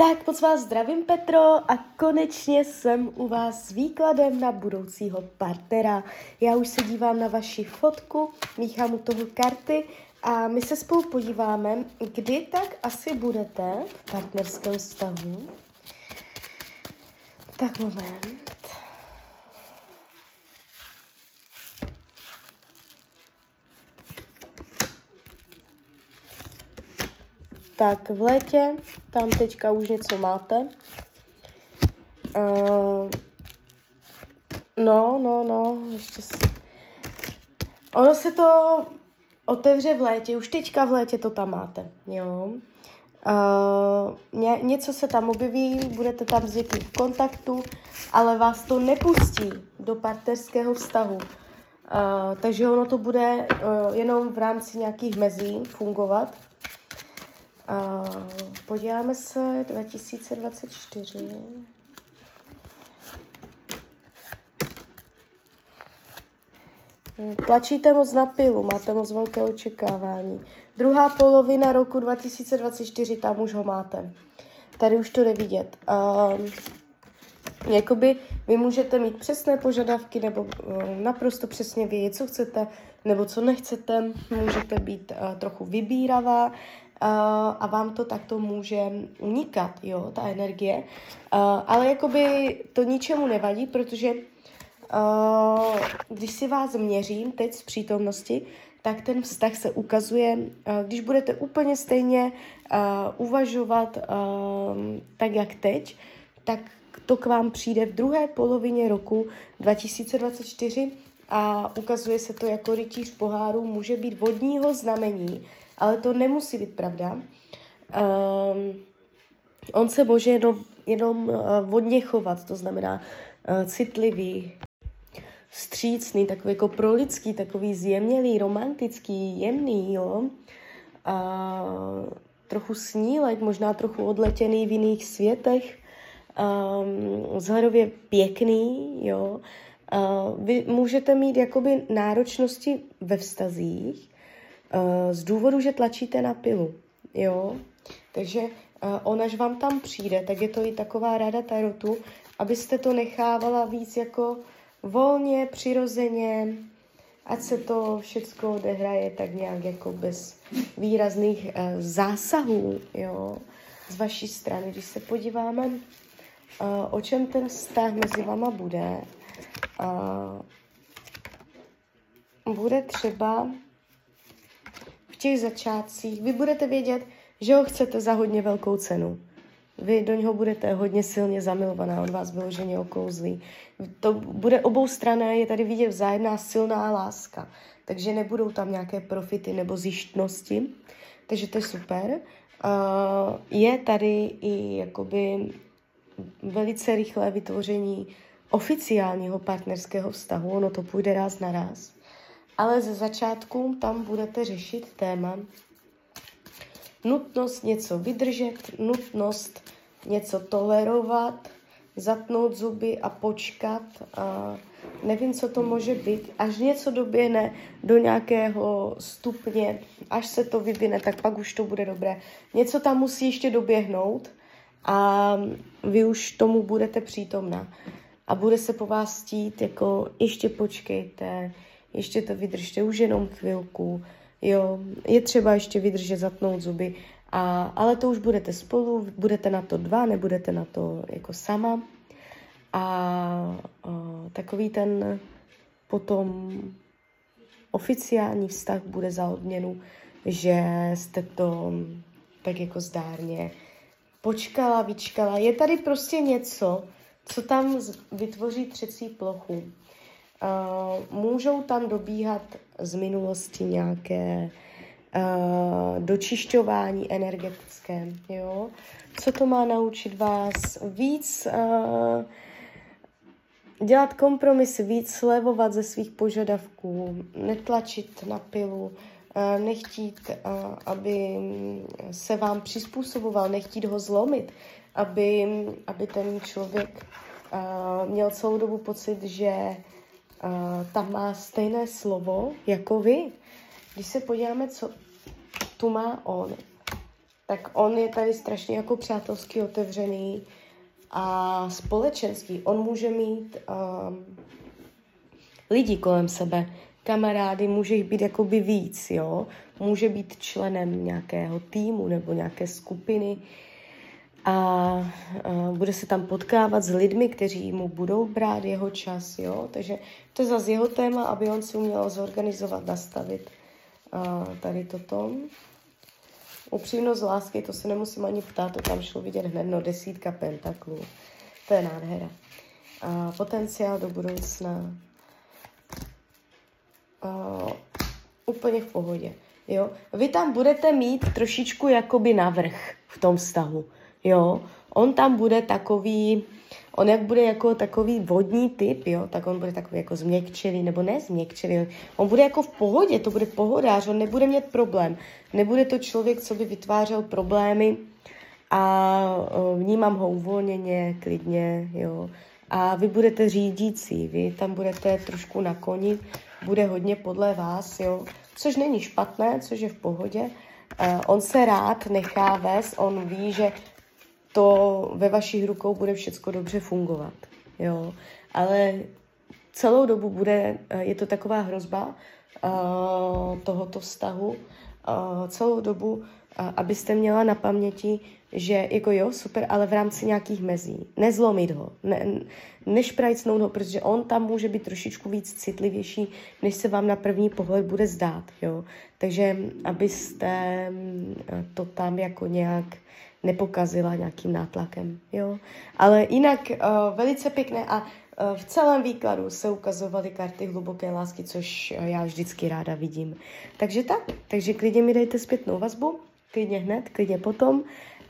Tak moc vás zdravím, Petro, a konečně jsem u vás s výkladem na budoucího partnera. Já už se dívám na vaši fotku, míchám u toho karty a my se spolu podíváme, kdy tak asi budete v partnerském vztahu. Tak moment. Tak v létě, tam teďka už něco máte. Uh, no, no, no, ještě si... Ono se to otevře v létě, už teďka v létě to tam máte, jo. Uh, ně, něco se tam objeví, budete tam s někým v kontaktu, ale vás to nepustí do partnerského vztahu. Uh, takže ono to bude uh, jenom v rámci nějakých mezí fungovat. Uh, podíváme se 2024. Tlačíte moc na pilu, máte moc velké očekávání. Druhá polovina roku 2024, tam už ho máte. Tady už to nevidět. Um, jakoby vy můžete mít přesné požadavky nebo uh, naprosto přesně vědět, co chcete nebo co nechcete. Můžete být uh, trochu vybíravá uh, a vám to takto může unikat, jo, ta energie. Uh, ale jakoby to ničemu nevadí, protože uh, když si vás měřím teď z přítomnosti, tak ten vztah se ukazuje, když budete úplně stejně uvažovat tak, jak teď, tak to k vám přijde v druhé polovině roku 2024 a ukazuje se to jako rytíř poháru, může být vodního znamení, ale to nemusí být pravda. Um, on se může jenom, jenom vodně chovat, to znamená uh, citlivý, střícný, takový jako prolidský, takový zjemnělý, romantický, jemný, jo. A trochu snílek, možná trochu odletěný v jiných světech, um, vzhledově pěkný, jo. Uh, vy můžete mít jakoby náročnosti ve vztazích z důvodu, že tlačíte na pilu, jo. Takže uh, on, až vám tam přijde, tak je to i taková rada tarotu, abyste to nechávala víc jako volně, přirozeně, ať se to všechno odehraje tak nějak jako bez výrazných uh, zásahů, jo, z vaší strany. Když se podíváme, uh, o čem ten vztah mezi váma bude, uh, bude třeba těch začátcích, vy budete vědět, že ho chcete za hodně velkou cenu. Vy do něho budete hodně silně zamilovaná, on vás vyloženě okouzlí. To bude obou strané, je tady vidět vzájemná silná láska, takže nebudou tam nějaké profity nebo zjištnosti, takže to je super. Uh, je tady i jakoby velice rychlé vytvoření oficiálního partnerského vztahu, ono to půjde ráz na ráz. Ale ze začátku tam budete řešit téma nutnost něco vydržet, nutnost něco tolerovat, zatnout zuby a počkat. A nevím, co to může být. Až něco doběhne do nějakého stupně, až se to vyvine, tak pak už to bude dobré. Něco tam musí ještě doběhnout a vy už tomu budete přítomna. A bude se po vás stít, jako ještě počkejte, ještě to vydržte, už jenom chvilku, jo, je třeba ještě vydržet, zatnout zuby, a, ale to už budete spolu, budete na to dva, nebudete na to jako sama. A, a takový ten potom oficiální vztah bude za odměnu, že jste to tak jako zdárně počkala, vyčkala. Je tady prostě něco, co tam vytvoří třecí plochu. Uh, můžou tam dobíhat z minulosti nějaké uh, dočišťování energetické. Jo? Co to má naučit vás? Víc uh, dělat kompromisy, víc slevovat ze svých požadavků, netlačit na pilu, nechtít, aby se vám přizpůsoboval, nechtít ho zlomit, aby, aby ten člověk měl celou dobu pocit, že tam má stejné slovo jako vy. Když se podíváme, co tu má on, tak on je tady strašně jako přátelský, otevřený a společenský. On může mít um, lidi kolem sebe, kamarády, může jich být jakoby víc, jo. Může být členem nějakého týmu nebo nějaké skupiny a, bude se tam potkávat s lidmi, kteří mu budou brát jeho čas, jo. Takže to je zase jeho téma, aby on si uměl zorganizovat, nastavit tady toto. Upřímnost lásky, to se nemusím ani ptát, to tam šlo vidět hned, no desítka pentaklů. To je nádhera. A potenciál do budoucna. A, úplně v pohodě. Jo? Vy tam budete mít trošičku jakoby navrh v tom vztahu. Jo? On tam bude takový, on jak bude jako takový vodní typ, jo, tak on bude takový jako změkčený, nebo ne změkčený, on bude jako v pohodě, to bude pohodář, on nebude mít problém. Nebude to člověk, co by vytvářel problémy a vnímám ho uvolněně, klidně, jo. A vy budete řídící, vy tam budete trošku na koni, bude hodně podle vás, jo. Což není špatné, což je v pohodě. Uh, on se rád nechá vést, on ví, že to ve vašich rukou bude všechno dobře fungovat. Jo? Ale celou dobu bude, eh, je to taková hrozba uh, tohoto vztahu, uh, celou dobu, uh, abyste měla na paměti, že jako jo, super, ale v rámci nějakých mezí. Nezlomit ho, ne, nešprajcnout ho, protože on tam může být trošičku víc citlivější, než se vám na první pohled bude zdát. Jo? Takže abyste to tam jako nějak nepokazila nějakým nátlakem. Jo? Ale jinak uh, velice pěkné a uh, v celém výkladu se ukazovaly karty hluboké lásky, což uh, já vždycky ráda vidím. Takže tak, takže klidně mi dejte zpětnou vazbu, klidně hned, klidně potom